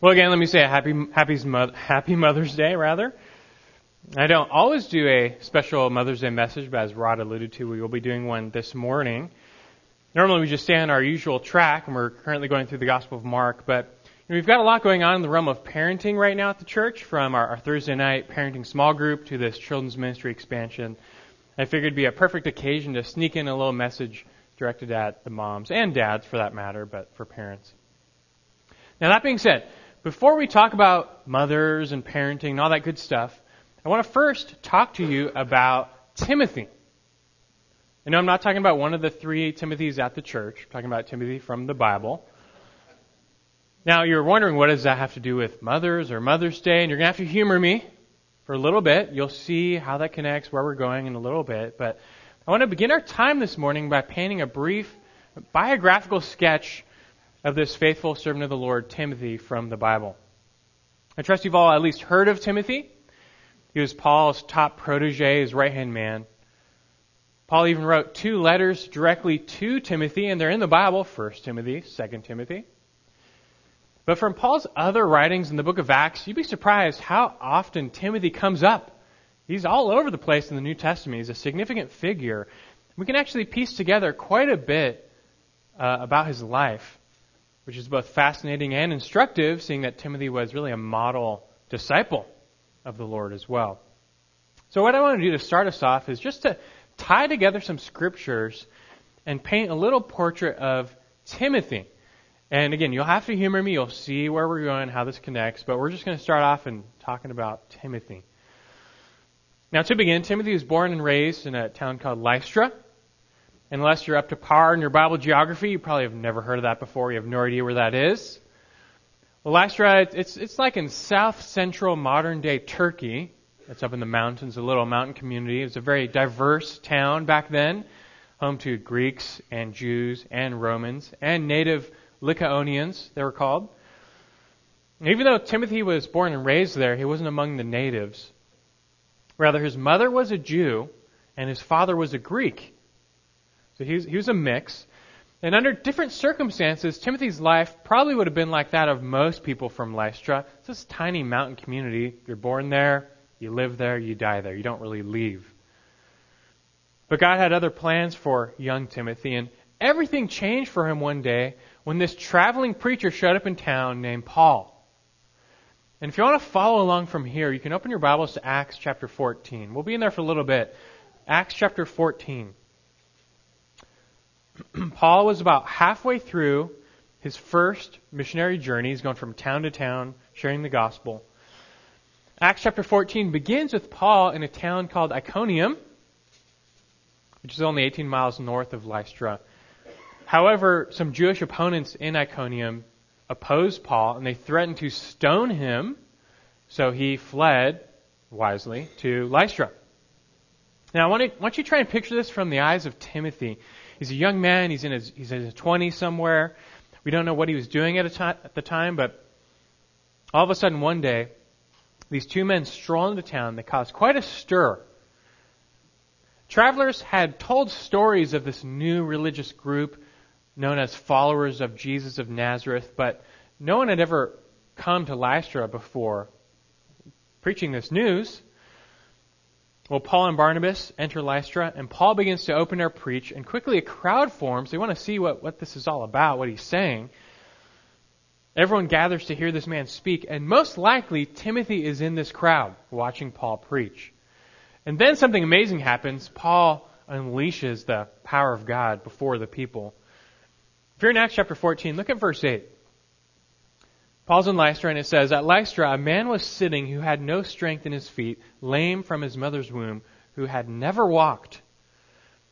Well, again, let me say a happy, happy, happy Mother's Day, rather. I don't always do a special Mother's Day message, but as Rod alluded to, we will be doing one this morning. Normally, we just stay on our usual track, and we're currently going through the Gospel of Mark. But we've got a lot going on in the realm of parenting right now at the church, from our, our Thursday night parenting small group to this children's ministry expansion. I figured it'd be a perfect occasion to sneak in a little message directed at the moms and dads, for that matter, but for parents. Now, that being said, before we talk about mothers and parenting and all that good stuff, I want to first talk to you about Timothy. Know I'm not talking about one of the three Timothys at the church. I'm talking about Timothy from the Bible. Now, you're wondering what does that have to do with mothers or Mother's Day, and you're going to have to humor me for a little bit. You'll see how that connects, where we're going in a little bit. But I want to begin our time this morning by painting a brief biographical sketch of this faithful servant of the Lord, Timothy, from the Bible. I trust you've all at least heard of Timothy. He was Paul's top protege, his right hand man. Paul even wrote two letters directly to Timothy, and they're in the Bible 1 Timothy, 2 Timothy. But from Paul's other writings in the book of Acts, you'd be surprised how often Timothy comes up. He's all over the place in the New Testament. He's a significant figure. We can actually piece together quite a bit uh, about his life which is both fascinating and instructive, seeing that Timothy was really a model disciple of the Lord as well. So, what I want to do to start us off is just to tie together some scriptures and paint a little portrait of Timothy. And again, you'll have to humor me. You'll see where we're going, how this connects. But we're just going to start off and talking about Timothy. Now, to begin, Timothy was born and raised in a town called Lystra. Unless you're up to par in your Bible geography, you probably have never heard of that before. You have no idea where that is. Well, Lystra, it's, it's like in south central modern day Turkey. It's up in the mountains, a little mountain community. It was a very diverse town back then, home to Greeks and Jews and Romans and native Lycaonians, they were called. even though Timothy was born and raised there, he wasn't among the natives. Rather, his mother was a Jew and his father was a Greek. So he was, he was a mix. And under different circumstances, Timothy's life probably would have been like that of most people from Lystra. It's this tiny mountain community. You're born there, you live there, you die there. You don't really leave. But God had other plans for young Timothy, and everything changed for him one day when this traveling preacher showed up in town named Paul. And if you want to follow along from here, you can open your Bibles to Acts chapter 14. We'll be in there for a little bit. Acts chapter 14. Paul was about halfway through his first missionary journey. He's going from town to town sharing the gospel. Acts chapter 14 begins with Paul in a town called Iconium, which is only 18 miles north of Lystra. However, some Jewish opponents in Iconium opposed Paul and they threatened to stone him, so he fled wisely to Lystra. Now, I want, to, I want you to try and picture this from the eyes of Timothy. He's a young man. He's in his he's in his 20s somewhere. We don't know what he was doing at, a t- at the time, but all of a sudden one day, these two men stroll into town. They cause quite a stir. Travelers had told stories of this new religious group known as followers of Jesus of Nazareth, but no one had ever come to Lystra before preaching this news. Well, Paul and Barnabas enter Lystra, and Paul begins to open air preach, and quickly a crowd forms. They want to see what, what this is all about, what he's saying. Everyone gathers to hear this man speak, and most likely Timothy is in this crowd watching Paul preach. And then something amazing happens. Paul unleashes the power of God before the people. If you're in Acts chapter 14, look at verse 8. Paul's in Lystra, and it says, At Lystra, a man was sitting who had no strength in his feet, lame from his mother's womb, who had never walked.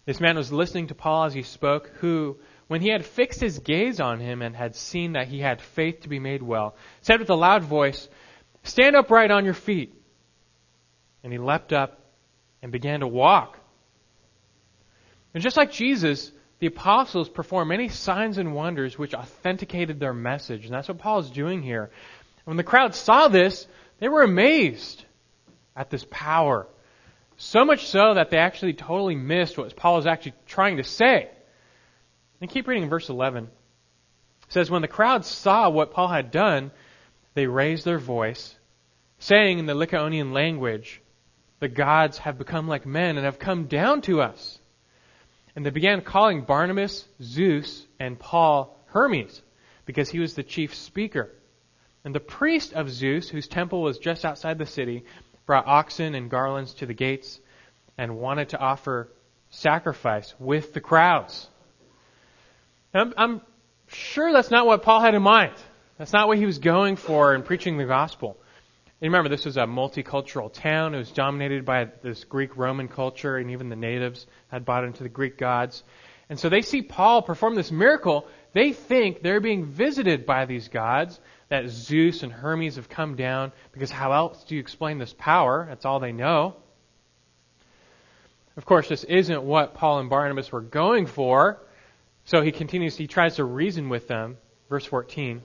This man was listening to Paul as he spoke, who, when he had fixed his gaze on him and had seen that he had faith to be made well, said with a loud voice, Stand upright on your feet. And he leapt up and began to walk. And just like Jesus, the apostles performed many signs and wonders which authenticated their message. And that's what Paul is doing here. When the crowd saw this, they were amazed at this power. So much so that they actually totally missed what Paul was actually trying to say. And keep reading verse 11. It says, When the crowd saw what Paul had done, they raised their voice, saying in the Lycaonian language, The gods have become like men and have come down to us. And they began calling Barnabas Zeus and Paul Hermes, because he was the chief speaker. And the priest of Zeus, whose temple was just outside the city, brought oxen and garlands to the gates and wanted to offer sacrifice with the crowds. I'm, I'm sure that's not what Paul had in mind. That's not what he was going for in preaching the gospel. And remember, this was a multicultural town. It was dominated by this Greek Roman culture, and even the natives had bought into the Greek gods. And so they see Paul perform this miracle. They think they're being visited by these gods, that Zeus and Hermes have come down, because how else do you explain this power? That's all they know. Of course, this isn't what Paul and Barnabas were going for. So he continues, he tries to reason with them. Verse 14.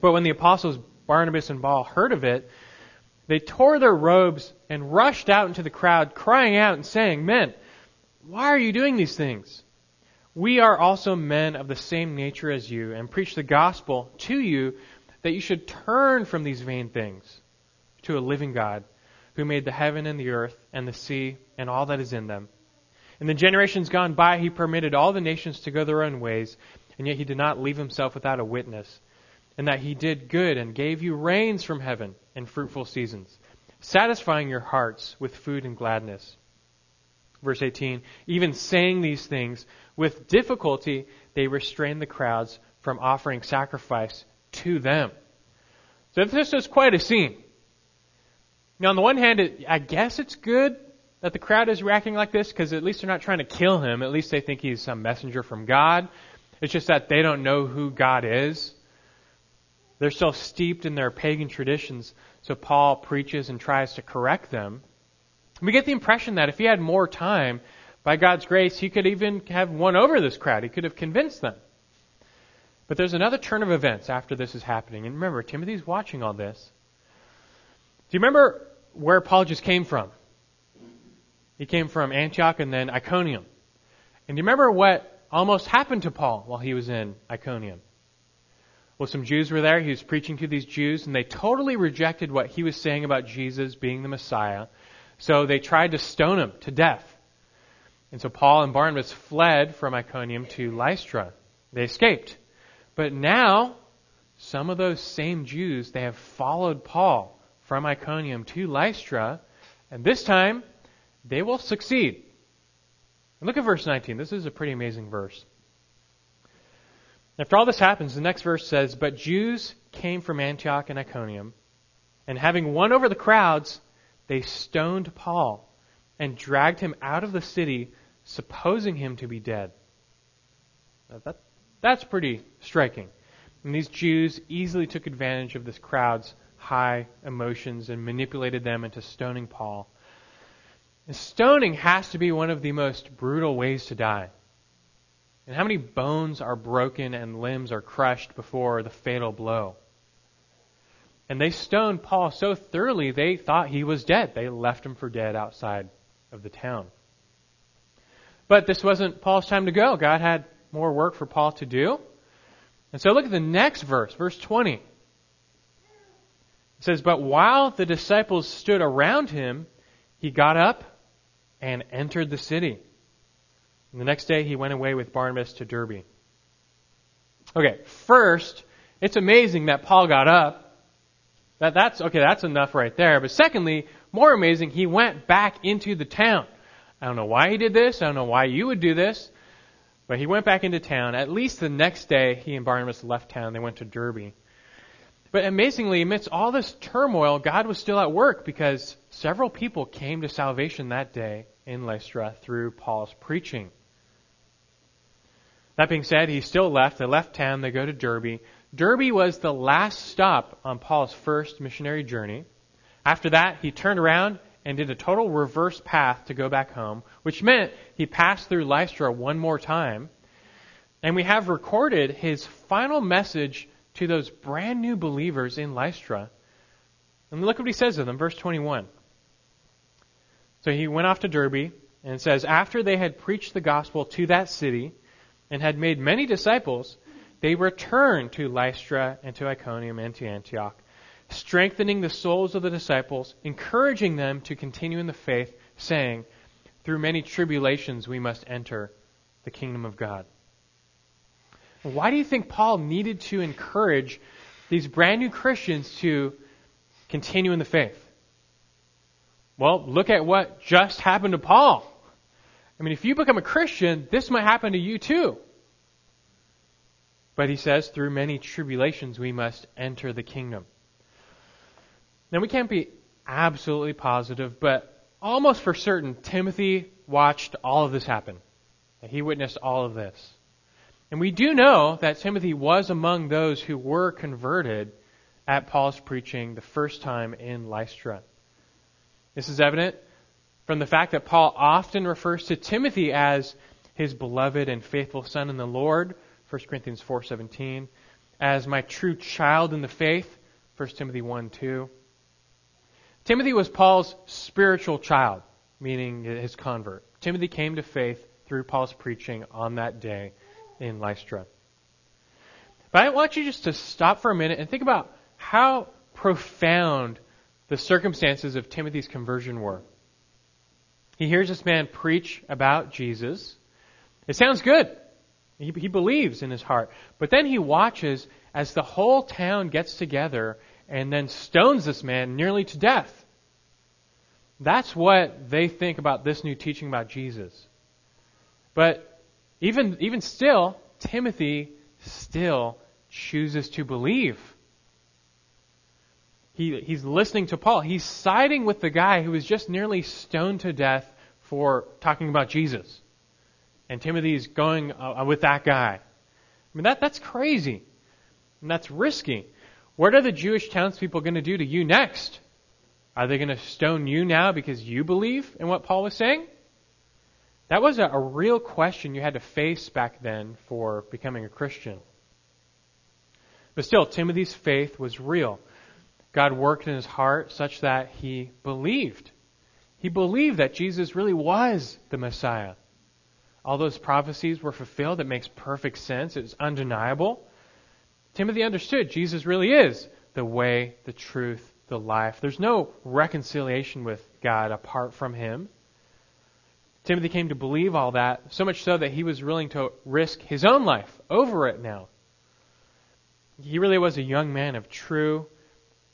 But when the apostles Barnabas and Paul heard of it, they tore their robes and rushed out into the crowd, crying out and saying, Men, why are you doing these things? We are also men of the same nature as you, and preach the gospel to you that you should turn from these vain things to a living God who made the heaven and the earth and the sea and all that is in them. In the generations gone by, he permitted all the nations to go their own ways, and yet he did not leave himself without a witness, and that he did good and gave you rains from heaven and fruitful seasons, satisfying your hearts with food and gladness. Verse 18, even saying these things, with difficulty they restrained the crowds from offering sacrifice to them. So this is quite a scene. Now, on the one hand, it, I guess it's good that the crowd is reacting like this because at least they're not trying to kill him. At least they think he's some messenger from God. It's just that they don't know who God is. They're still steeped in their pagan traditions, so Paul preaches and tries to correct them. We get the impression that if he had more time, by God's grace, he could even have won over this crowd. He could have convinced them. But there's another turn of events after this is happening. And remember, Timothy's watching all this. Do you remember where Paul just came from? He came from Antioch and then Iconium. And do you remember what almost happened to Paul while he was in Iconium? Well, some Jews were there. He was preaching to these Jews, and they totally rejected what he was saying about Jesus being the Messiah. So they tried to stone him to death. And so Paul and Barnabas fled from Iconium to Lystra. They escaped. But now, some of those same Jews, they have followed Paul from Iconium to Lystra, and this time they will succeed. And look at verse 19. This is a pretty amazing verse. After all this happens, the next verse says, But Jews came from Antioch and Iconium, and having won over the crowds, they stoned Paul and dragged him out of the city, supposing him to be dead. Now that, that's pretty striking. And these Jews easily took advantage of this crowd's high emotions and manipulated them into stoning Paul. And stoning has to be one of the most brutal ways to die. And how many bones are broken and limbs are crushed before the fatal blow? And they stoned Paul so thoroughly they thought he was dead. They left him for dead outside of the town. But this wasn't Paul's time to go. God had more work for Paul to do. And so look at the next verse, verse 20. It says, But while the disciples stood around him, he got up and entered the city. And the next day he went away with Barnabas to Derbe. Okay, first, it's amazing that Paul got up. That, that's, okay, that's enough right there. But secondly, more amazing, he went back into the town. I don't know why he did this. I don't know why you would do this. But he went back into town. At least the next day, he and Barnabas left town. They went to Derbe. But amazingly, amidst all this turmoil, God was still at work because several people came to salvation that day in Lystra through Paul's preaching. That being said, he still left. They left town. They go to Derbe. Derbe was the last stop on Paul's first missionary journey. After that, he turned around and did a total reverse path to go back home, which meant he passed through Lystra one more time. And we have recorded his final message to those brand new believers in Lystra. And look what he says to them, verse 21. So he went off to Derbe, and says, After they had preached the gospel to that city and had made many disciples, they returned to Lystra and to Iconium and to Antioch, strengthening the souls of the disciples, encouraging them to continue in the faith, saying, Through many tribulations we must enter the kingdom of God. Why do you think Paul needed to encourage these brand new Christians to continue in the faith? Well, look at what just happened to Paul. I mean, if you become a Christian, this might happen to you too. But he says, through many tribulations we must enter the kingdom. Now, we can't be absolutely positive, but almost for certain, Timothy watched all of this happen. He witnessed all of this. And we do know that Timothy was among those who were converted at Paul's preaching the first time in Lystra. This is evident from the fact that Paul often refers to Timothy as his beloved and faithful son in the Lord, 1 Corinthians 4:17, as my true child in the faith, 1 Timothy 1:2. Timothy was Paul's spiritual child, meaning his convert. Timothy came to faith through Paul's preaching on that day in Lystra. But I want you just to stop for a minute and think about how profound the circumstances of Timothy's conversion were. He hears this man preach about Jesus. It sounds good. He, he believes in his heart. But then he watches as the whole town gets together and then stones this man nearly to death. That's what they think about this new teaching about Jesus. But even, even still, Timothy still chooses to believe. He, he's listening to Paul. He's siding with the guy who was just nearly stoned to death for talking about Jesus. And Timothy's going uh, with that guy. I mean, that, that's crazy. And that's risky. What are the Jewish townspeople going to do to you next? Are they going to stone you now because you believe in what Paul was saying? That was a, a real question you had to face back then for becoming a Christian. But still, Timothy's faith was real. God worked in his heart such that he believed. He believed that Jesus really was the Messiah. All those prophecies were fulfilled. It makes perfect sense. It's undeniable. Timothy understood Jesus really is the way, the truth, the life. There's no reconciliation with God apart from him. Timothy came to believe all that, so much so that he was willing to risk his own life over it now. He really was a young man of true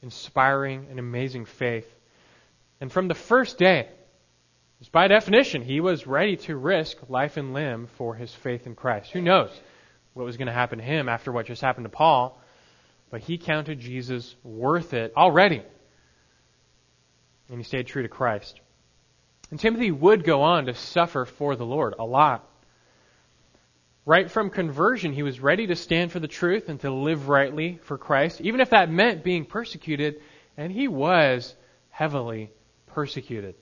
inspiring, and amazing faith. And from the first day, by definition, he was ready to risk life and limb for his faith in Christ. Who knows what was going to happen to him after what just happened to Paul? But he counted Jesus worth it already. And he stayed true to Christ. And Timothy would go on to suffer for the Lord a lot. Right from conversion, he was ready to stand for the truth and to live rightly for Christ, even if that meant being persecuted, and he was heavily persecuted.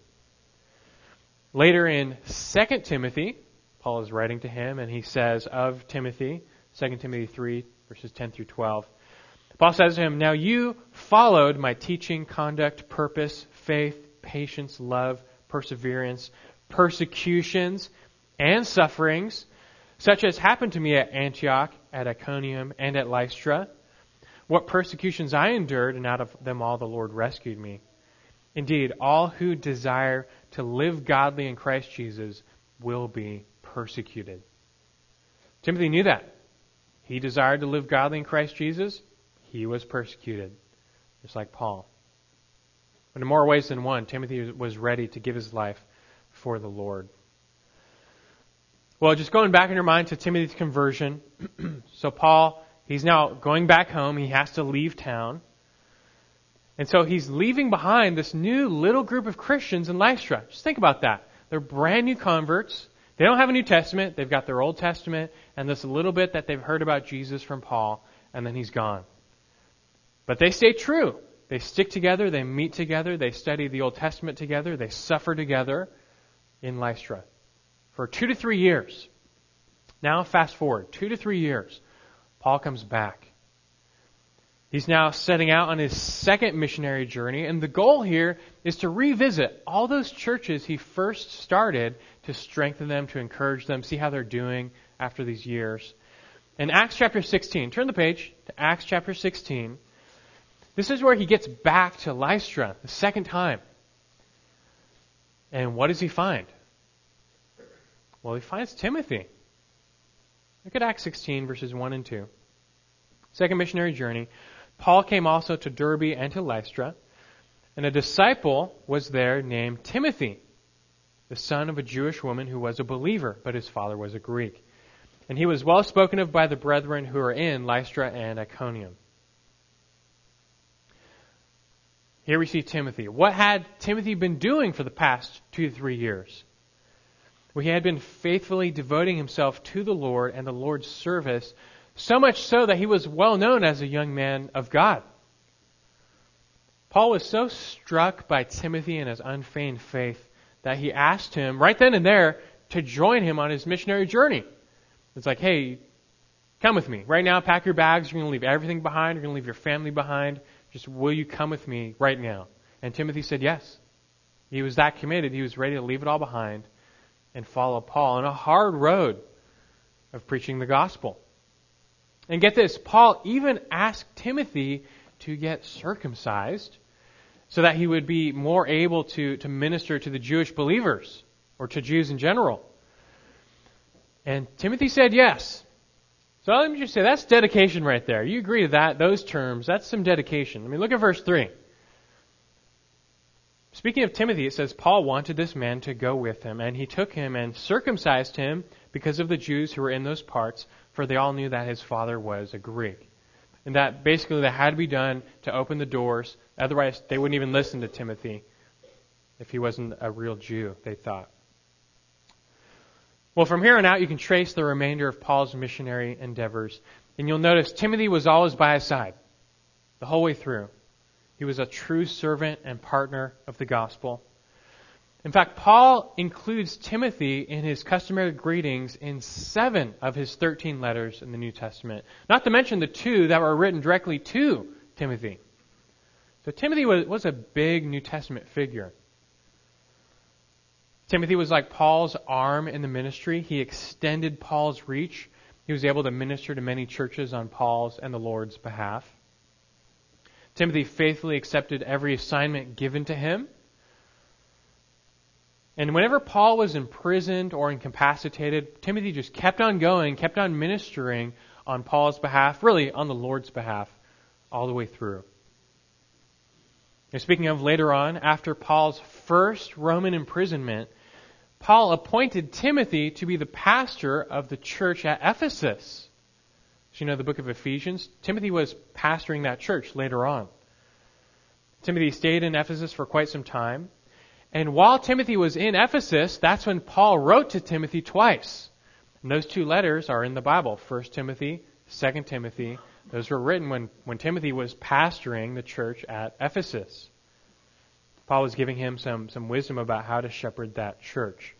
Later in 2 Timothy, Paul is writing to him, and he says of Timothy, 2 Timothy 3, verses 10 through 12, Paul says to him, Now you followed my teaching, conduct, purpose, faith, patience, love, perseverance, persecutions, and sufferings such as happened to me at Antioch, at Iconium, and at Lystra. What persecutions I endured, and out of them all the Lord rescued me. Indeed, all who desire to live godly in Christ Jesus will be persecuted. Timothy knew that. He desired to live godly in Christ Jesus. He was persecuted, just like Paul. But in more ways than one, Timothy was ready to give his life for the Lord. Well, just going back in your mind to Timothy's conversion. so Paul, he's now going back home. He has to leave town. And so he's leaving behind this new little group of Christians in Lystra. Just think about that. They're brand new converts. They don't have a New Testament. They've got their Old Testament and this little bit that they've heard about Jesus from Paul, and then he's gone. But they stay true. They stick together. They meet together. They study the Old Testament together. They suffer together in Lystra for two to three years. Now, fast forward two to three years. Paul comes back. He's now setting out on his second missionary journey, and the goal here is to revisit all those churches he first started to strengthen them, to encourage them, see how they're doing after these years. In Acts chapter 16, turn the page to Acts chapter 16. This is where he gets back to Lystra the second time. And what does he find? Well, he finds Timothy. Look at Acts 16, verses 1 and 2. Second missionary journey. Paul came also to Derbe and to Lystra, and a disciple was there named Timothy, the son of a Jewish woman who was a believer, but his father was a Greek. And he was well spoken of by the brethren who are in Lystra and Iconium. Here we see Timothy. What had Timothy been doing for the past two to three years? Well, he had been faithfully devoting himself to the Lord and the Lord's service, so much so that he was well known as a young man of God. Paul was so struck by Timothy and his unfeigned faith that he asked him right then and there to join him on his missionary journey. It's like, hey, come with me. Right now, pack your bags. You're going to leave everything behind. You're going to leave your family behind. Just will you come with me right now? And Timothy said yes. He was that committed. He was ready to leave it all behind and follow Paul on a hard road of preaching the gospel. And get this, Paul even asked Timothy to get circumcised so that he would be more able to, to minister to the Jewish believers or to Jews in general. And Timothy said yes. So let me just say, that's dedication right there. You agree to that, those terms, that's some dedication. I mean, look at verse 3. Speaking of Timothy, it says, Paul wanted this man to go with him, and he took him and circumcised him because of the Jews who were in those parts, for they all knew that his father was a Greek. And that basically that had to be done to open the doors. Otherwise, they wouldn't even listen to Timothy if he wasn't a real Jew, they thought. Well, from here on out, you can trace the remainder of Paul's missionary endeavors. And you'll notice Timothy was always by his side the whole way through. He was a true servant and partner of the gospel. In fact, Paul includes Timothy in his customary greetings in seven of his 13 letters in the New Testament, not to mention the two that were written directly to Timothy. So Timothy was, was a big New Testament figure. Timothy was like Paul's arm in the ministry. He extended Paul's reach. He was able to minister to many churches on Paul's and the Lord's behalf. Timothy faithfully accepted every assignment given to him. And whenever Paul was imprisoned or incapacitated, Timothy just kept on going, kept on ministering on Paul's behalf, really on the Lord's behalf, all the way through. And speaking of later on, after Paul's first Roman imprisonment, Paul appointed Timothy to be the pastor of the church at Ephesus you know the book of Ephesians? Timothy was pastoring that church later on. Timothy stayed in Ephesus for quite some time. And while Timothy was in Ephesus, that's when Paul wrote to Timothy twice. And those two letters are in the Bible 1 Timothy, 2 Timothy. Those were written when, when Timothy was pastoring the church at Ephesus. Paul was giving him some, some wisdom about how to shepherd that church.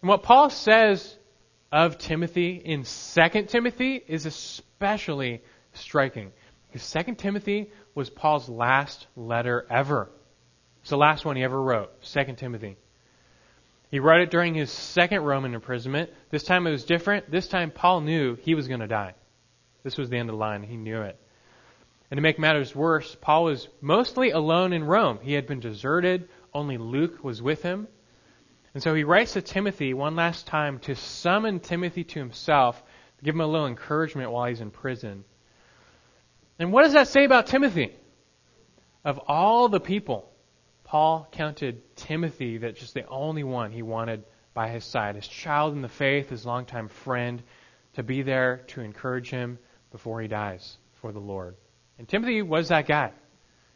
And what Paul says of Timothy in 2 Timothy is especially striking. Because 2 Timothy was Paul's last letter ever. It's the last one he ever wrote, 2 Timothy. He wrote it during his second Roman imprisonment. This time it was different. This time Paul knew he was going to die. This was the end of the line. He knew it. And to make matters worse, Paul was mostly alone in Rome. He had been deserted. Only Luke was with him. And so he writes to Timothy one last time to summon Timothy to himself, to give him a little encouragement while he's in prison. And what does that say about Timothy? Of all the people, Paul counted Timothy that just the only one he wanted by his side, his child in the faith, his longtime friend, to be there to encourage him before he dies for the Lord. And Timothy was that guy.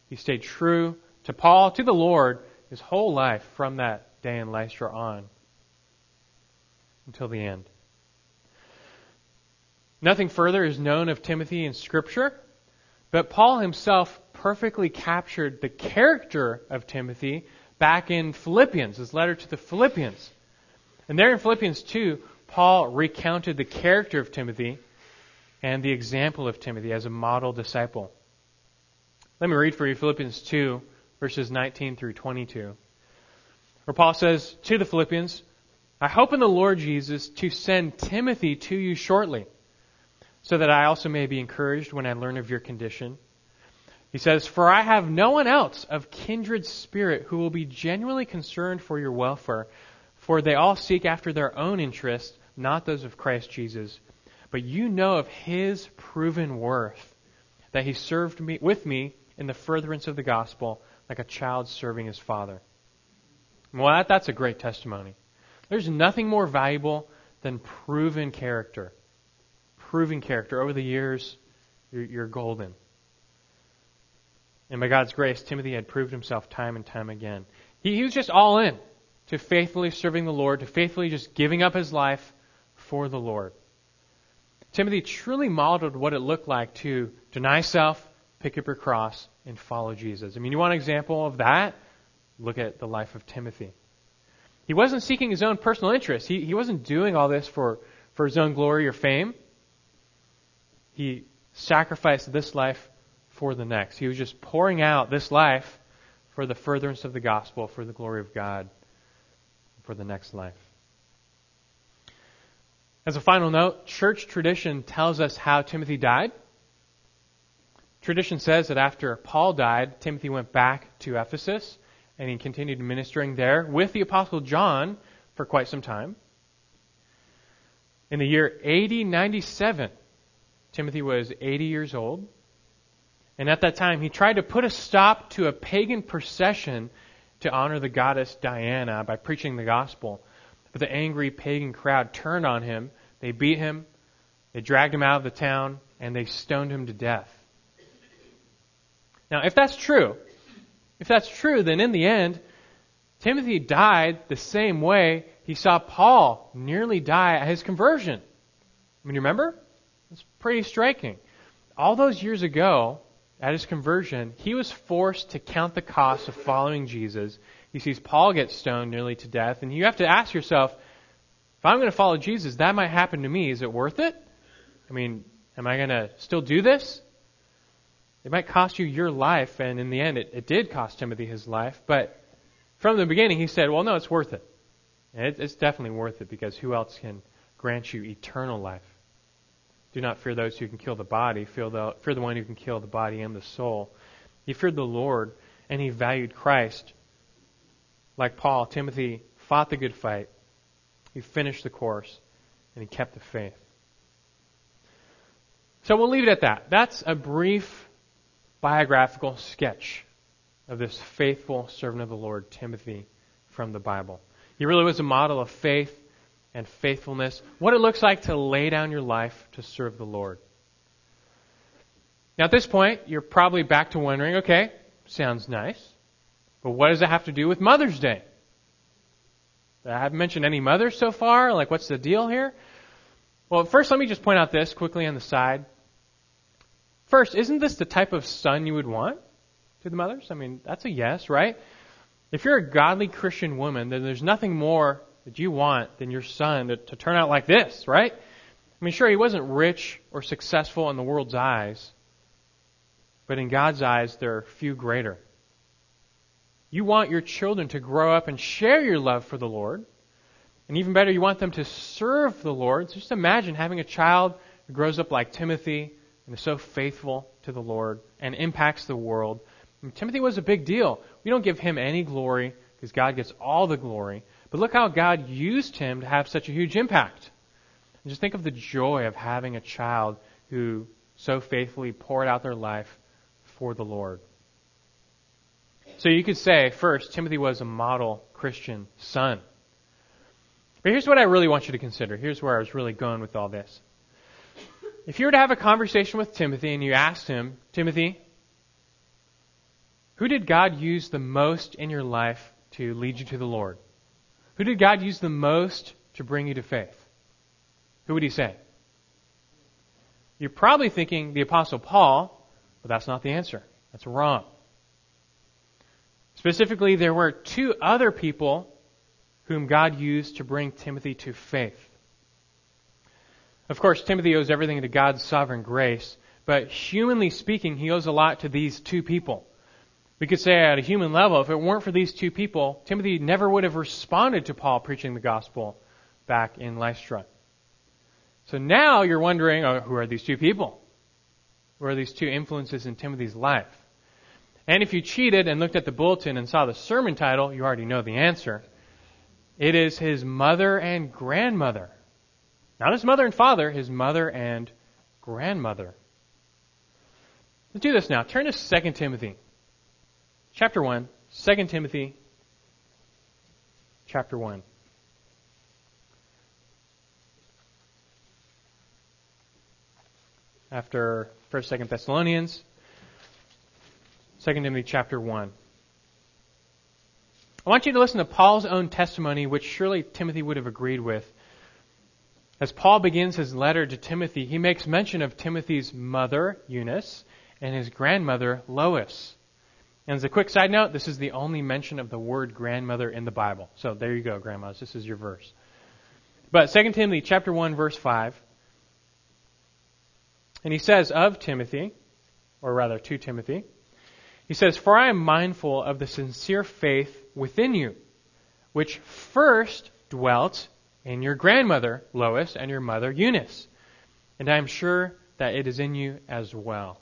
He stayed true to Paul, to the Lord, his whole life from that day in Lystra on until the end. Nothing further is known of Timothy in Scripture, but Paul himself perfectly captured the character of Timothy back in Philippians, his letter to the Philippians. And there in Philippians 2, Paul recounted the character of Timothy and the example of Timothy as a model disciple. Let me read for you Philippians 2, verses 19 through 22 where Paul says to the Philippians, I hope in the Lord Jesus to send Timothy to you shortly, so that I also may be encouraged when I learn of your condition. He says, For I have no one else of kindred spirit who will be genuinely concerned for your welfare, for they all seek after their own interests, not those of Christ Jesus. But you know of his proven worth, that he served me with me in the furtherance of the gospel, like a child serving his father. Well, that, that's a great testimony. There's nothing more valuable than proven character. Proven character. Over the years, you're, you're golden. And by God's grace, Timothy had proved himself time and time again. He, he was just all in to faithfully serving the Lord, to faithfully just giving up his life for the Lord. Timothy truly modeled what it looked like to deny self, pick up your cross, and follow Jesus. I mean, you want an example of that? Look at the life of Timothy. He wasn't seeking his own personal interests. He, he wasn't doing all this for, for his own glory or fame. He sacrificed this life for the next. He was just pouring out this life for the furtherance of the gospel, for the glory of God, for the next life. As a final note, church tradition tells us how Timothy died. Tradition says that after Paul died, Timothy went back to Ephesus and he continued ministering there with the Apostle John for quite some time. In the year AD 97, Timothy was 80 years old. And at that time, he tried to put a stop to a pagan procession to honor the goddess Diana by preaching the gospel. But the angry pagan crowd turned on him. They beat him, they dragged him out of the town, and they stoned him to death. Now, if that's true, if that's true, then in the end, Timothy died the same way he saw Paul nearly die at his conversion. I mean, you remember? It's pretty striking. All those years ago, at his conversion, he was forced to count the cost of following Jesus he sees Paul get stoned nearly to death, and you have to ask yourself, if I'm going to follow Jesus, that might happen to me. Is it worth it? I mean, am I going to still do this? It might cost you your life, and in the end, it, it did cost Timothy his life. But from the beginning, he said, well, no, it's worth it. it. It's definitely worth it because who else can grant you eternal life? Do not fear those who can kill the body, fear the, fear the one who can kill the body and the soul. He feared the Lord, and he valued Christ like Paul, Timothy fought the good fight, he finished the course, and he kept the faith. So we'll leave it at that. That's a brief biographical sketch of this faithful servant of the Lord, Timothy, from the Bible. He really was a model of faith and faithfulness, what it looks like to lay down your life to serve the Lord. Now, at this point, you're probably back to wondering okay, sounds nice. But what does it have to do with Mother's Day? I haven't mentioned any mothers so far. Like, what's the deal here? Well, first, let me just point out this quickly on the side. First, isn't this the type of son you would want to the mothers? I mean, that's a yes, right? If you're a godly Christian woman, then there's nothing more that you want than your son to, to turn out like this, right? I mean, sure, he wasn't rich or successful in the world's eyes, but in God's eyes, there are few greater. You want your children to grow up and share your love for the Lord. And even better, you want them to serve the Lord. So just imagine having a child who grows up like Timothy and is so faithful to the Lord and impacts the world. Timothy was a big deal. We don't give him any glory because God gets all the glory. But look how God used him to have such a huge impact. And just think of the joy of having a child who so faithfully poured out their life for the Lord. So you could say, first, Timothy was a model Christian son. But here's what I really want you to consider. Here's where I was really going with all this. If you were to have a conversation with Timothy and you asked him, Timothy, who did God use the most in your life to lead you to the Lord? Who did God use the most to bring you to faith? Who would he say? You're probably thinking the Apostle Paul, but that's not the answer. That's wrong. Specifically, there were two other people whom God used to bring Timothy to faith. Of course, Timothy owes everything to God's sovereign grace, but humanly speaking, he owes a lot to these two people. We could say at a human level, if it weren't for these two people, Timothy never would have responded to Paul preaching the gospel back in Lystra. So now you're wondering, oh, who are these two people? Who are these two influences in Timothy's life? And if you cheated and looked at the bulletin and saw the sermon title, you already know the answer. It is his mother and grandmother. Not his mother and father, his mother and grandmother. Let's do this now. Turn to 2 Timothy. Chapter 1. 2 Timothy. Chapter 1. After 1st, 2nd Thessalonians. 2 Timothy chapter 1. I want you to listen to Paul's own testimony, which surely Timothy would have agreed with. As Paul begins his letter to Timothy, he makes mention of Timothy's mother, Eunice, and his grandmother, Lois. And as a quick side note, this is the only mention of the word grandmother in the Bible. So there you go, grandmas. This is your verse. But 2 Timothy chapter 1 verse 5. And he says of Timothy, or rather to Timothy, he says, For I am mindful of the sincere faith within you, which first dwelt in your grandmother, Lois, and your mother, Eunice. And I am sure that it is in you as well.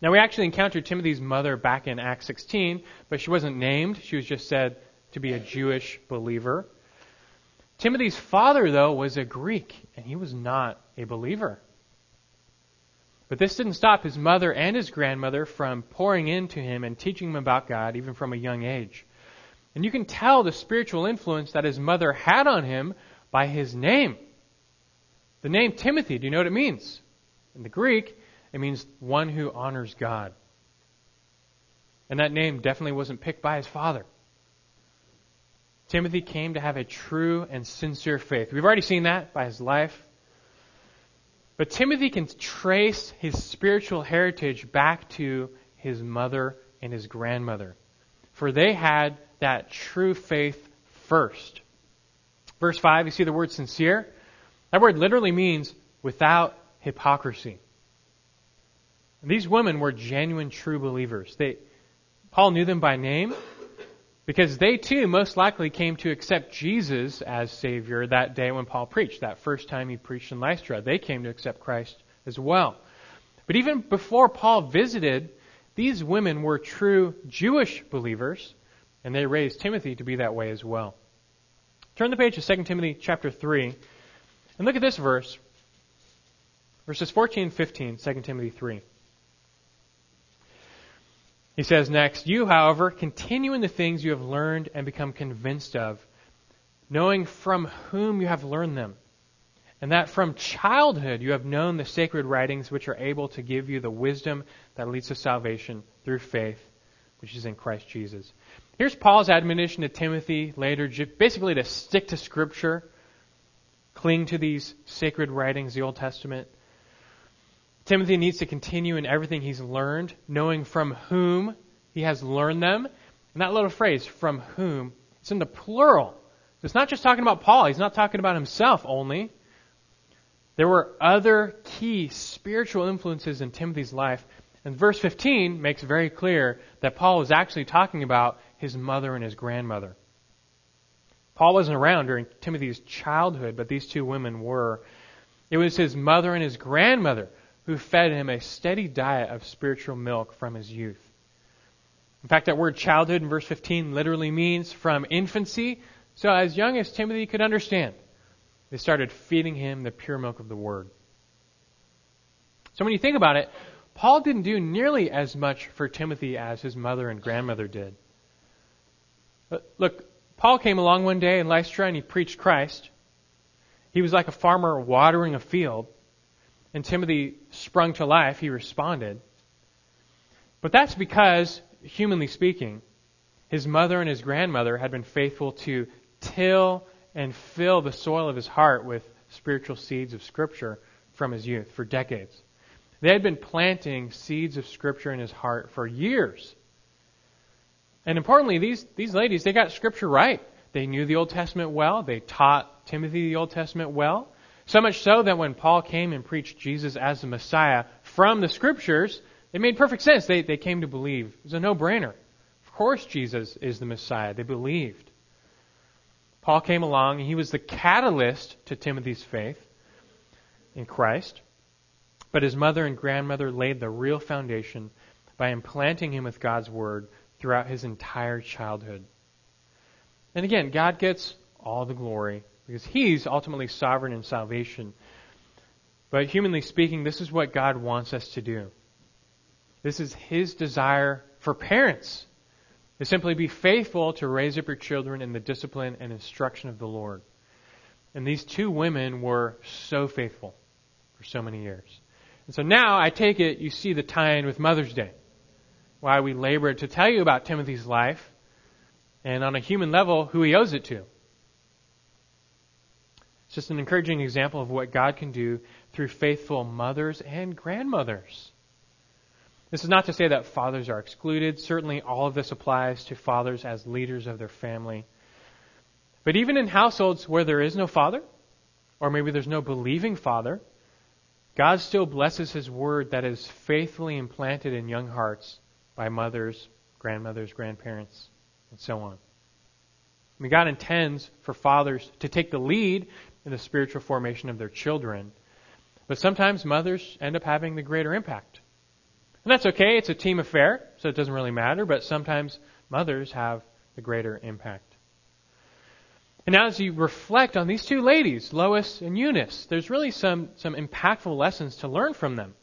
Now, we actually encountered Timothy's mother back in Acts 16, but she wasn't named. She was just said to be a Jewish believer. Timothy's father, though, was a Greek, and he was not a believer. But this didn't stop his mother and his grandmother from pouring into him and teaching him about God, even from a young age. And you can tell the spiritual influence that his mother had on him by his name. The name Timothy, do you know what it means? In the Greek, it means one who honors God. And that name definitely wasn't picked by his father. Timothy came to have a true and sincere faith. We've already seen that by his life, but Timothy can trace his spiritual heritage back to his mother and his grandmother. For they had that true faith first. Verse 5, you see the word sincere? That word literally means without hypocrisy. And these women were genuine true believers. They, Paul knew them by name, because they too most likely came to accept Jesus as Savior that day when Paul preached, that first time he preached in Lystra. They came to accept Christ as well. But even before Paul visited, these women were true Jewish believers, and they raised Timothy to be that way as well. Turn the page to 2 Timothy chapter 3, and look at this verse. Verses 14 and 15, 2 Timothy 3. He says next, You, however, continue in the things you have learned and become convinced of, knowing from whom you have learned them, and that from childhood you have known the sacred writings which are able to give you the wisdom that leads to salvation through faith, which is in Christ Jesus. Here's Paul's admonition to Timothy later, basically to stick to Scripture, cling to these sacred writings, the Old Testament. Timothy needs to continue in everything he's learned, knowing from whom he has learned them. And that little phrase, from whom, it's in the plural. It's not just talking about Paul. He's not talking about himself only. There were other key spiritual influences in Timothy's life. And verse 15 makes very clear that Paul was actually talking about his mother and his grandmother. Paul wasn't around during Timothy's childhood, but these two women were. It was his mother and his grandmother who fed him a steady diet of spiritual milk from his youth. In fact, that word childhood in verse 15 literally means from infancy. So as young as Timothy could understand, they started feeding him the pure milk of the word. So when you think about it, Paul didn't do nearly as much for Timothy as his mother and grandmother did. But look, Paul came along one day in Lystra and he preached Christ. He was like a farmer watering a field and Timothy sprung to life, he responded. But that's because, humanly speaking, his mother and his grandmother had been faithful to till and fill the soil of his heart with spiritual seeds of Scripture from his youth for decades. They had been planting seeds of Scripture in his heart for years. And importantly, these, these ladies, they got Scripture right. They knew the Old Testament well. They taught Timothy the Old Testament well. So much so that when Paul came and preached Jesus as the Messiah from the Scriptures, it made perfect sense. They, they came to believe. It was a no brainer. Of course, Jesus is the Messiah. They believed. Paul came along and he was the catalyst to Timothy's faith in Christ. But his mother and grandmother laid the real foundation by implanting him with God's word throughout his entire childhood. And again, God gets all the glory because he's ultimately sovereign in salvation. But humanly speaking, this is what God wants us to do. This is his desire for parents to simply be faithful to raise up your children in the discipline and instruction of the Lord. And these two women were so faithful for so many years. And so now I take it you see the tie in with Mother's Day. Why we labor to tell you about Timothy's life and on a human level who he owes it to. It's just an encouraging example of what God can do through faithful mothers and grandmothers. This is not to say that fathers are excluded. Certainly, all of this applies to fathers as leaders of their family. But even in households where there is no father, or maybe there's no believing father, God still blesses His word that is faithfully implanted in young hearts by mothers, grandmothers, grandparents, and so on. I mean, God intends for fathers to take the lead in the spiritual formation of their children, but sometimes mothers end up having the greater impact. And that's okay, it's a team affair, so it doesn't really matter, but sometimes mothers have the greater impact. And now, as you reflect on these two ladies, Lois and Eunice, there's really some, some impactful lessons to learn from them.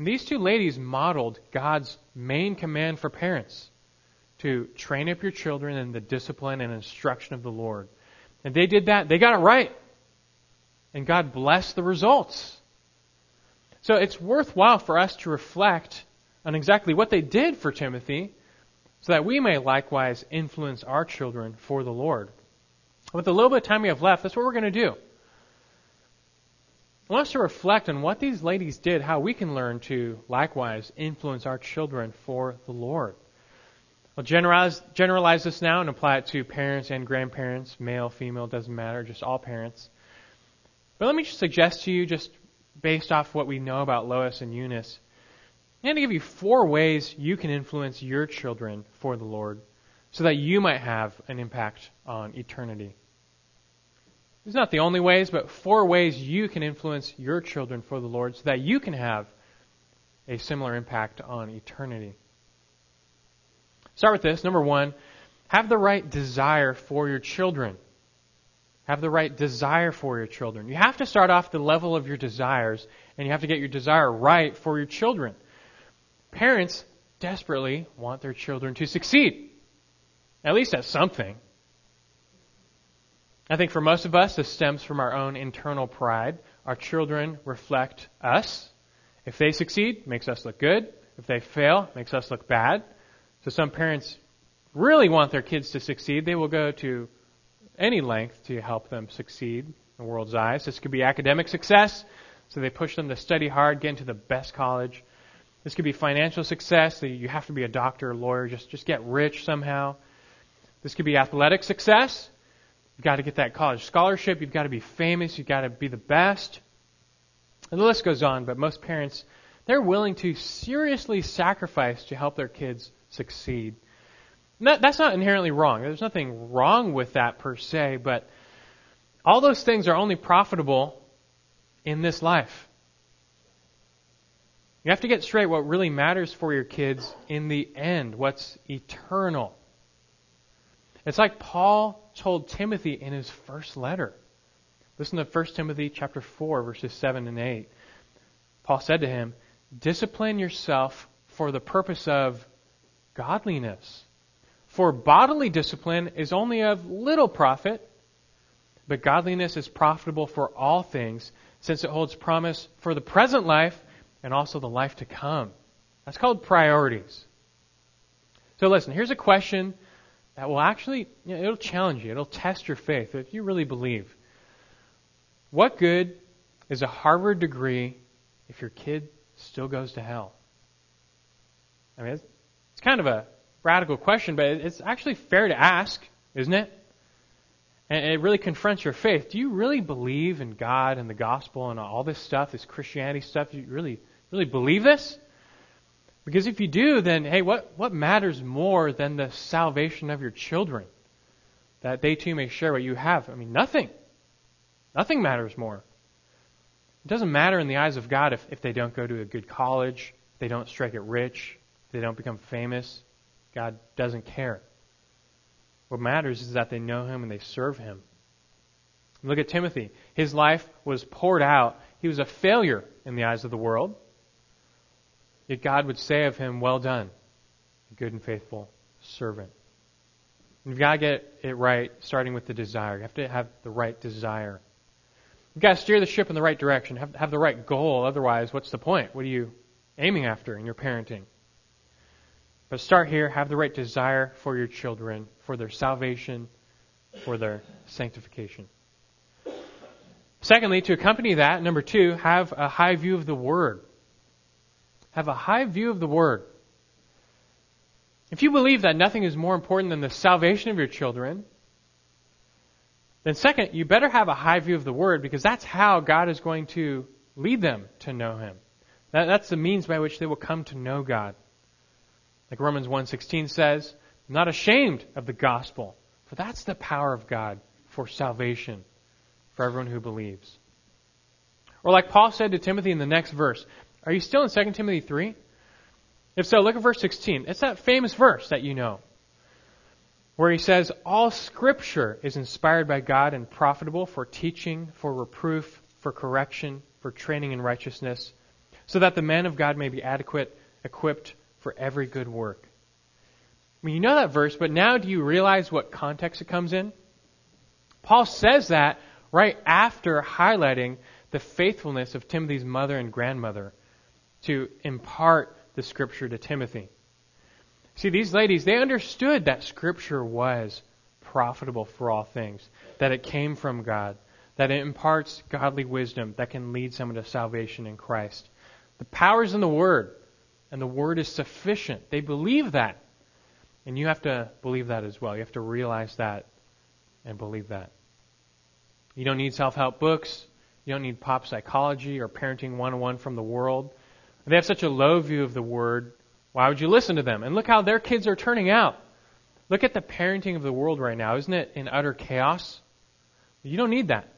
And these two ladies modeled God's main command for parents to train up your children in the discipline and instruction of the Lord. And they did that, they got it right. And God blessed the results. So it's worthwhile for us to reflect on exactly what they did for Timothy so that we may likewise influence our children for the Lord. With the little bit of time we have left, that's what we're going to do. I want us to reflect on what these ladies did, how we can learn to likewise influence our children for the Lord. I'll generalize, generalize this now and apply it to parents and grandparents, male, female, doesn't matter, just all parents. But let me just suggest to you, just based off what we know about Lois and Eunice, I'm going to give you four ways you can influence your children for the Lord so that you might have an impact on eternity. Are not the only ways, but four ways you can influence your children for the Lord so that you can have a similar impact on eternity. Start with this. Number one, have the right desire for your children. Have the right desire for your children. You have to start off the level of your desires, and you have to get your desire right for your children. Parents desperately want their children to succeed, at least at something. I think for most of us, this stems from our own internal pride. Our children reflect us. If they succeed, makes us look good. If they fail, makes us look bad. So some parents really want their kids to succeed. They will go to any length to help them succeed in the world's eyes. This could be academic success, so they push them to study hard, get into the best college. This could be financial success, so you have to be a doctor, a lawyer, just, just get rich somehow. This could be athletic success. You've got to get that college scholarship. You've got to be famous. You've got to be the best. And the list goes on, but most parents, they're willing to seriously sacrifice to help their kids succeed. That, that's not inherently wrong. There's nothing wrong with that per se, but all those things are only profitable in this life. You have to get straight what really matters for your kids in the end, what's eternal. It's like Paul told Timothy in his first letter. Listen to 1 Timothy chapter 4 verses 7 and 8. Paul said to him, "Discipline yourself for the purpose of godliness. For bodily discipline is only of little profit, but godliness is profitable for all things, since it holds promise for the present life and also the life to come." That's called priorities. So listen, here's a question that will actually, you know, it'll challenge you. It'll test your faith if you really believe. What good is a Harvard degree if your kid still goes to hell? I mean, it's, it's kind of a radical question, but it's actually fair to ask, isn't it? And it really confronts your faith. Do you really believe in God and the gospel and all this stuff, this Christianity stuff? Do you really, really believe this? Because if you do, then hey, what, what matters more than the salvation of your children? that they too may share what you have. I mean, nothing. Nothing matters more. It doesn't matter in the eyes of God if, if they don't go to a good college, they don't strike it rich, they don't become famous. God doesn't care. What matters is that they know Him and they serve Him. Look at Timothy. His life was poured out. He was a failure in the eyes of the world. Yet God would say of him, Well done, good and faithful servant. You've got to get it right, starting with the desire. You have to have the right desire. You've got to steer the ship in the right direction, have, have the right goal. Otherwise, what's the point? What are you aiming after in your parenting? But start here, have the right desire for your children, for their salvation, for their sanctification. Secondly, to accompany that, number two, have a high view of the Word. Have a high view of the Word. If you believe that nothing is more important than the salvation of your children, then second, you better have a high view of the Word because that's how God is going to lead them to know Him. That, that's the means by which they will come to know God. Like Romans 1.16 says, I'm not ashamed of the gospel, for that's the power of God for salvation for everyone who believes. Or like Paul said to Timothy in the next verse, are you still in 2 Timothy 3? If so, look at verse 16. It's that famous verse that you know, where he says, All scripture is inspired by God and profitable for teaching, for reproof, for correction, for training in righteousness, so that the man of God may be adequate, equipped for every good work. I mean, you know that verse, but now do you realize what context it comes in? Paul says that right after highlighting the faithfulness of Timothy's mother and grandmother to impart the scripture to Timothy. See, these ladies, they understood that scripture was profitable for all things, that it came from God, that it imparts godly wisdom that can lead someone to salvation in Christ. The power is in the Word, and the Word is sufficient. They believe that. And you have to believe that as well. You have to realize that and believe that. You don't need self help books. You don't need pop psychology or parenting 101 from the world. They have such a low view of the Word. Why would you listen to them? And look how their kids are turning out. Look at the parenting of the world right now. Isn't it in utter chaos? You don't need that.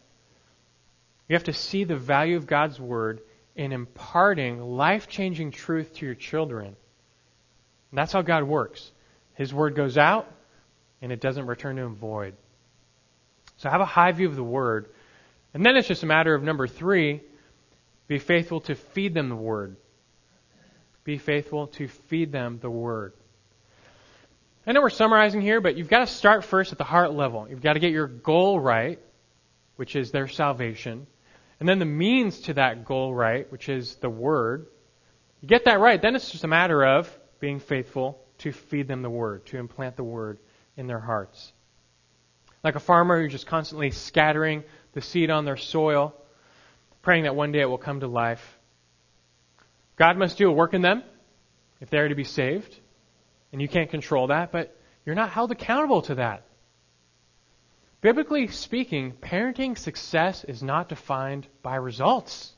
You have to see the value of God's Word in imparting life changing truth to your children. And that's how God works. His Word goes out, and it doesn't return to Him void. So have a high view of the word. And then it's just a matter of number three, be faithful to feed them the word. Be faithful to feed them the word. I know we're summarizing here, but you've got to start first at the heart level. You've got to get your goal right, which is their salvation. And then the means to that goal right, which is the word. You get that right, then it's just a matter of being faithful to feed them the word, to implant the word in their hearts like a farmer who's just constantly scattering the seed on their soil, praying that one day it will come to life. God must do a work in them if they are to be saved, and you can't control that, but you're not held accountable to that. Biblically speaking, parenting success is not defined by results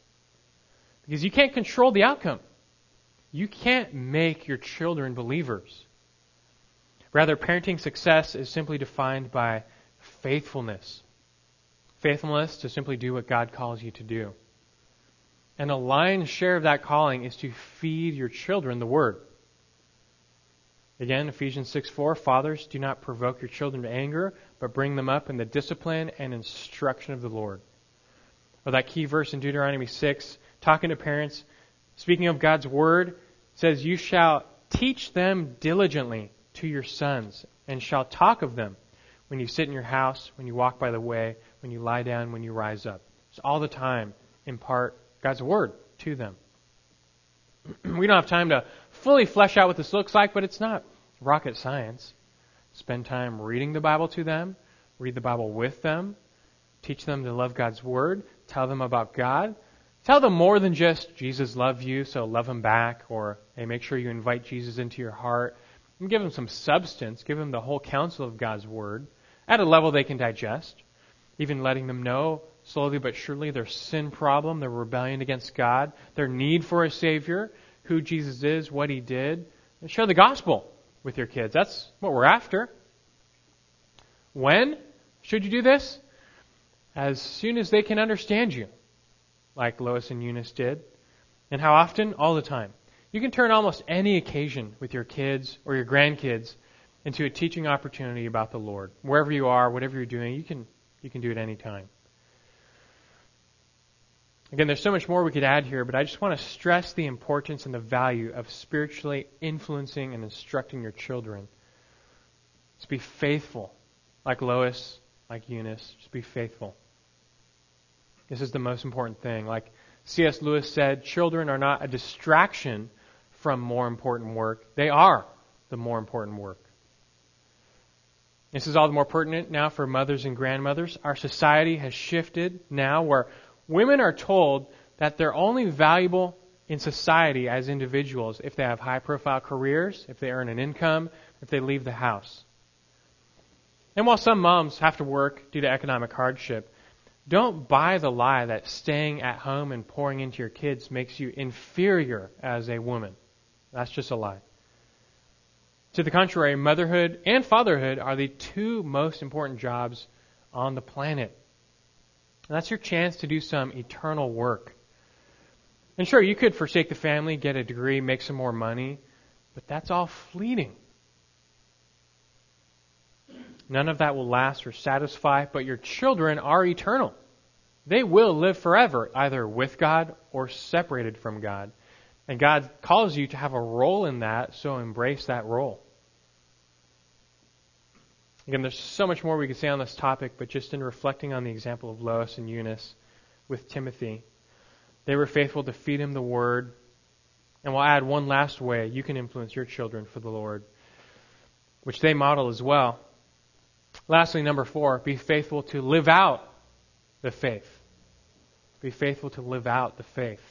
because you can't control the outcome. You can't make your children believers. Rather, parenting success is simply defined by faithfulness. Faithfulness to simply do what God calls you to do. And a lion's share of that calling is to feed your children the word. Again, Ephesians 6 4, Fathers, do not provoke your children to anger, but bring them up in the discipline and instruction of the Lord. Or that key verse in Deuteronomy 6, talking to parents, speaking of God's word, says, You shall teach them diligently to your sons, and shall talk of them when you sit in your house, when you walk by the way, when you lie down, when you rise up. It's all the time impart God's word to them. we don't have time to fully flesh out what this looks like, but it's not rocket science. Spend time reading the Bible to them, read the Bible with them, teach them to love God's word, tell them about God. Tell them more than just Jesus loves you, so love him back, or hey, make sure you invite Jesus into your heart. And give them some substance, give them the whole counsel of God's word at a level they can digest, even letting them know slowly but surely their sin problem, their rebellion against God, their need for a Savior, who Jesus is, what He did. And share the gospel with your kids. That's what we're after. When should you do this? As soon as they can understand you, like Lois and Eunice did. And how often? All the time. You can turn almost any occasion with your kids or your grandkids into a teaching opportunity about the Lord. Wherever you are, whatever you're doing, you can you can do it any time. Again, there's so much more we could add here, but I just want to stress the importance and the value of spiritually influencing and instructing your children. Just be faithful, like Lois, like Eunice. Just be faithful. This is the most important thing. Like C.S. Lewis said, children are not a distraction from more important work. They are the more important work. This is all the more pertinent now for mothers and grandmothers. Our society has shifted now where Women are told that they're only valuable in society as individuals if they have high profile careers, if they earn an income, if they leave the house. And while some moms have to work due to economic hardship, don't buy the lie that staying at home and pouring into your kids makes you inferior as a woman. That's just a lie. To the contrary, motherhood and fatherhood are the two most important jobs on the planet. And that's your chance to do some eternal work. And sure, you could forsake the family, get a degree, make some more money, but that's all fleeting. None of that will last or satisfy, but your children are eternal. They will live forever, either with God or separated from God. And God calls you to have a role in that, so embrace that role. Again, there's so much more we could say on this topic, but just in reflecting on the example of Lois and Eunice with Timothy, they were faithful to feed him the word. And we'll add one last way you can influence your children for the Lord, which they model as well. Lastly, number four, be faithful to live out the faith. Be faithful to live out the faith.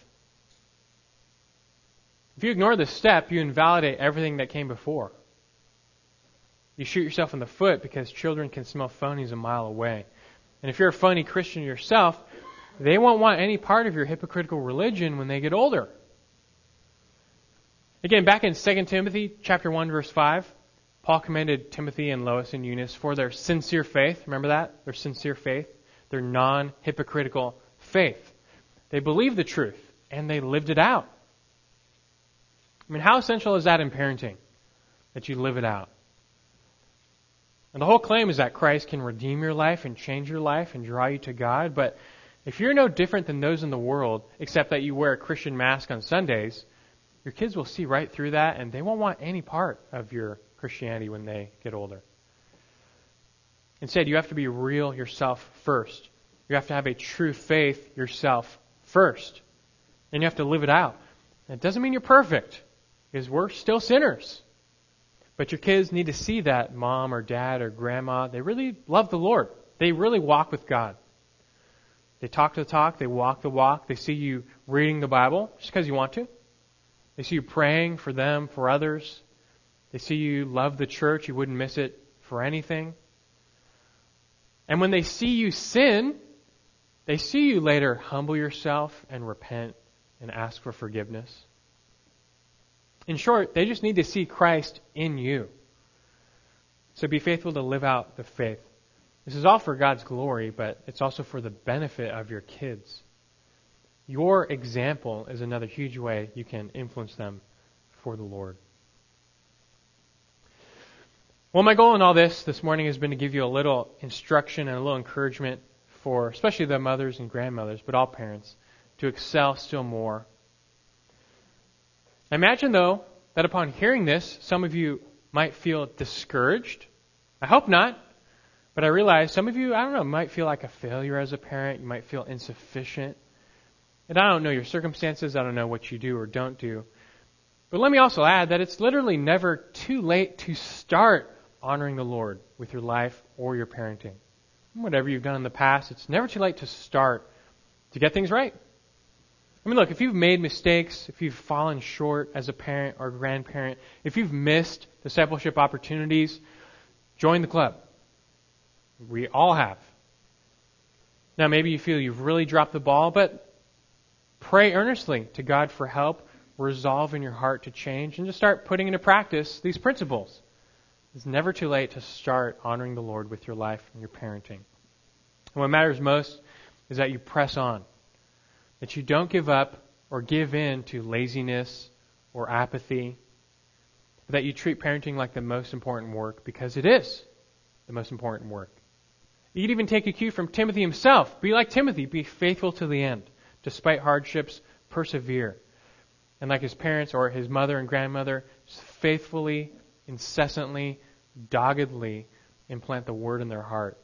If you ignore this step, you invalidate everything that came before. You shoot yourself in the foot because children can smell phonies a mile away. And if you're a phony Christian yourself, they won't want any part of your hypocritical religion when they get older. Again, back in 2 Timothy chapter 1 verse 5, Paul commended Timothy and Lois and Eunice for their sincere faith. Remember that? Their sincere faith, their non-hypocritical faith. They believed the truth and they lived it out. I mean, how essential is that in parenting? That you live it out. And the whole claim is that Christ can redeem your life and change your life and draw you to God. But if you're no different than those in the world, except that you wear a Christian mask on Sundays, your kids will see right through that and they won't want any part of your Christianity when they get older. Instead, you have to be real yourself first. You have to have a true faith yourself first. And you have to live it out. It doesn't mean you're perfect, because we're still sinners. But your kids need to see that mom or dad or grandma, they really love the Lord. They really walk with God. They talk the talk, they walk the walk. They see you reading the Bible just because you want to. They see you praying for them, for others. They see you love the church, you wouldn't miss it for anything. And when they see you sin, they see you later humble yourself and repent and ask for forgiveness. In short, they just need to see Christ in you. So be faithful to live out the faith. This is all for God's glory, but it's also for the benefit of your kids. Your example is another huge way you can influence them for the Lord. Well, my goal in all this this morning has been to give you a little instruction and a little encouragement for especially the mothers and grandmothers, but all parents, to excel still more I imagine, though, that upon hearing this, some of you might feel discouraged. I hope not. But I realize some of you, I don't know, might feel like a failure as a parent. You might feel insufficient. And I don't know your circumstances. I don't know what you do or don't do. But let me also add that it's literally never too late to start honoring the Lord with your life or your parenting. Whatever you've done in the past, it's never too late to start to get things right. I mean, look, if you've made mistakes, if you've fallen short as a parent or grandparent, if you've missed discipleship opportunities, join the club. We all have. Now, maybe you feel you've really dropped the ball, but pray earnestly to God for help, resolve in your heart to change, and just start putting into practice these principles. It's never too late to start honoring the Lord with your life and your parenting. And what matters most is that you press on, that you don't give up or give in to laziness or apathy, that you treat parenting like the most important work because it is the most important work. You could even take a cue from Timothy himself. Be like Timothy, be faithful to the end. Despite hardships, persevere. And like his parents or his mother and grandmother, faithfully, incessantly, doggedly implant the word in their heart.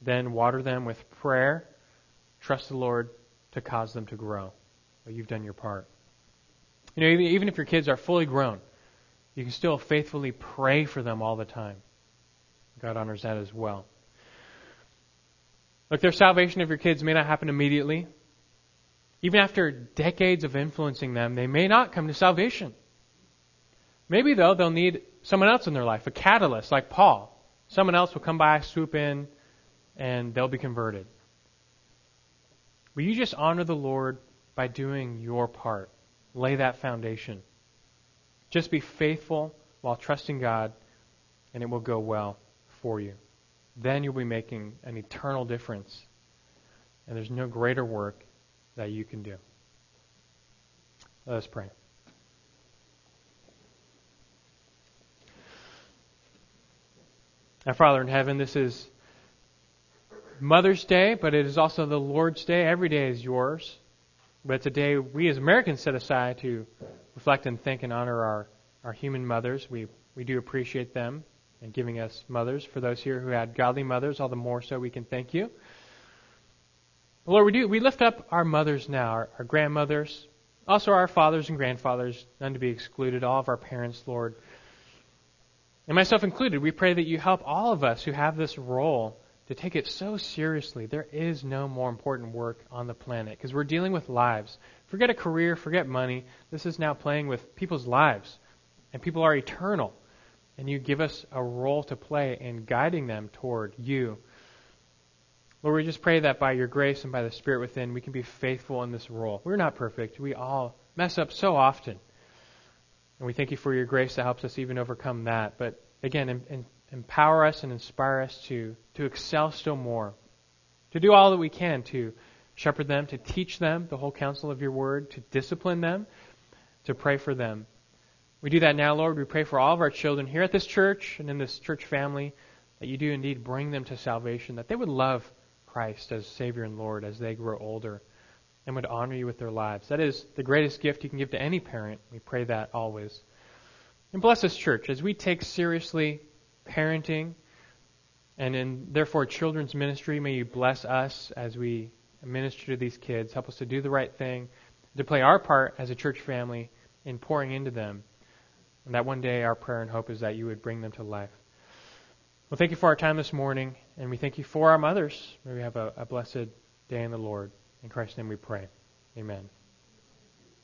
Then water them with prayer. Trust the Lord to cause them to grow. You've done your part. You know, even if your kids are fully grown, you can still faithfully pray for them all the time. God honors that as well. Look, their salvation of your kids may not happen immediately. Even after decades of influencing them, they may not come to salvation. Maybe, though, they'll need someone else in their life, a catalyst like Paul. Someone else will come by, swoop in, and they'll be converted. Will you just honor the Lord by doing your part? Lay that foundation. Just be faithful while trusting God, and it will go well for you. Then you'll be making an eternal difference. And there's no greater work that you can do. Let us pray. Our Father in heaven, this is Mother's Day, but it is also the Lord's Day. Every day is yours. But it's a day we as Americans set aside to reflect and thank and honor our, our human mothers. We, we do appreciate them and giving us mothers. For those here who had godly mothers, all the more so we can thank you. Lord, we do we lift up our mothers now, our, our grandmothers, also our fathers and grandfathers, none to be excluded, all of our parents, Lord. And myself included, we pray that you help all of us who have this role to take it so seriously. There is no more important work on the planet because we're dealing with lives. Forget a career, forget money. This is now playing with people's lives. And people are eternal and you give us a role to play in guiding them toward you. Lord, we just pray that by your grace and by the Spirit within, we can be faithful in this role. We're not perfect. We all mess up so often. And we thank you for your grace that helps us even overcome that. But again, in, in, empower us and inspire us to, to excel still more, to do all that we can to shepherd them, to teach them the whole counsel of your word, to discipline them, to pray for them. We do that now, Lord. We pray for all of our children here at this church and in this church family that you do indeed bring them to salvation, that they would love Christ as Savior and Lord as they grow older and would honor you with their lives. That is the greatest gift you can give to any parent. We pray that always. And bless this church as we take seriously parenting and in therefore children's ministry. May you bless us as we minister to these kids. Help us to do the right thing, to play our part as a church family in pouring into them and that one day our prayer and hope is that you would bring them to life. Well, thank you for our time this morning, and we thank you for our mothers. May we have a, a blessed day in the Lord. In Christ's name we pray. Amen.